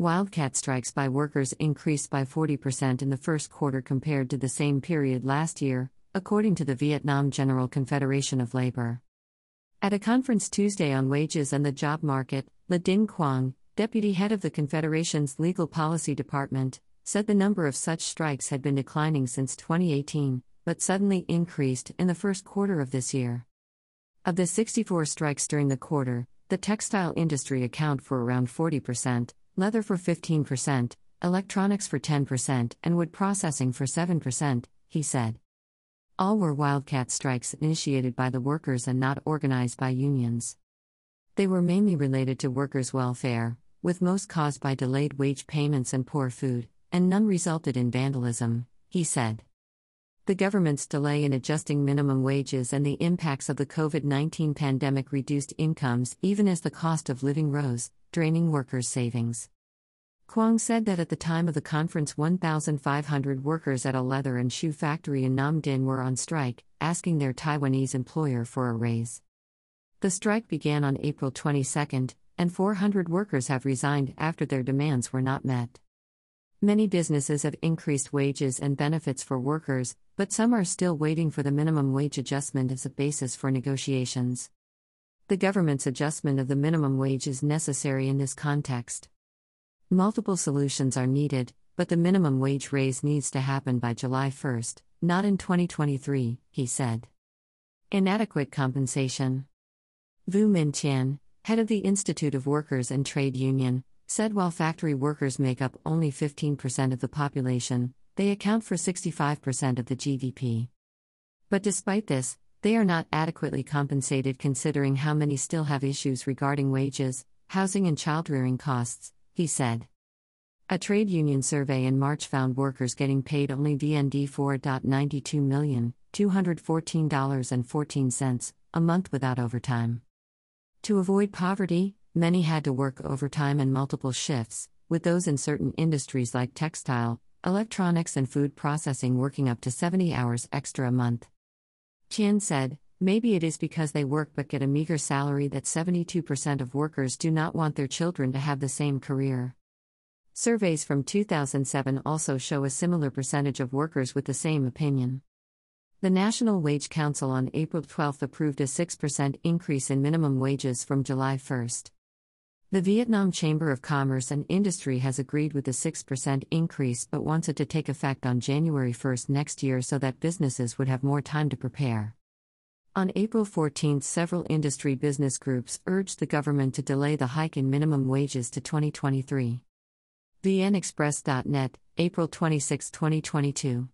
Wildcat strikes by workers increased by 40% in the first quarter compared to the same period last year, according to the Vietnam General Confederation of Labor. At a conference Tuesday on wages and the job market, Le Dinh Quang, deputy head of the Confederation's Legal Policy Department, said the number of such strikes had been declining since 2018, but suddenly increased in the first quarter of this year. Of the 64 strikes during the quarter, the textile industry account for around 40%, leather for 15%, electronics for 10%, and wood processing for 7%, he said. All were wildcat strikes initiated by the workers and not organized by unions. They were mainly related to workers' welfare, with most caused by delayed wage payments and poor food, and none resulted in vandalism, he said. The government's delay in adjusting minimum wages and the impacts of the COVID 19 pandemic reduced incomes even as the cost of living rose, draining workers' savings. Quang said that at the time of the conference, 1,500 workers at a leather and shoe factory in Nam Dinh were on strike, asking their Taiwanese employer for a raise. The strike began on April 22, and 400 workers have resigned after their demands were not met. Many businesses have increased wages and benefits for workers, but some are still waiting for the minimum wage adjustment as a basis for negotiations. The government's adjustment of the minimum wage is necessary in this context. Multiple solutions are needed, but the minimum wage raise needs to happen by July 1, not in 2023, he said. Inadequate compensation. Vu Chien, head of the Institute of Workers and Trade Union, said while factory workers make up only 15% of the population, they account for 65% of the GDP. But despite this, they are not adequately compensated considering how many still have issues regarding wages, housing, and childrearing costs, he said. A trade union survey in March found workers getting paid only VND 4.92 million, $214.14 a month without overtime. To avoid poverty, many had to work overtime and multiple shifts, with those in certain industries like textile, electronics, and food processing working up to 70 hours extra a month. Chien said, Maybe it is because they work but get a meager salary that 72% of workers do not want their children to have the same career. Surveys from 2007 also show a similar percentage of workers with the same opinion. The National Wage Council on April 12 approved a 6% increase in minimum wages from July 1. The Vietnam Chamber of Commerce and Industry has agreed with the 6% increase but wants it to take effect on January 1 next year so that businesses would have more time to prepare. On April 14, several industry business groups urged the government to delay the hike in minimum wages to 2023. VNExpress.net, April 26, 2022.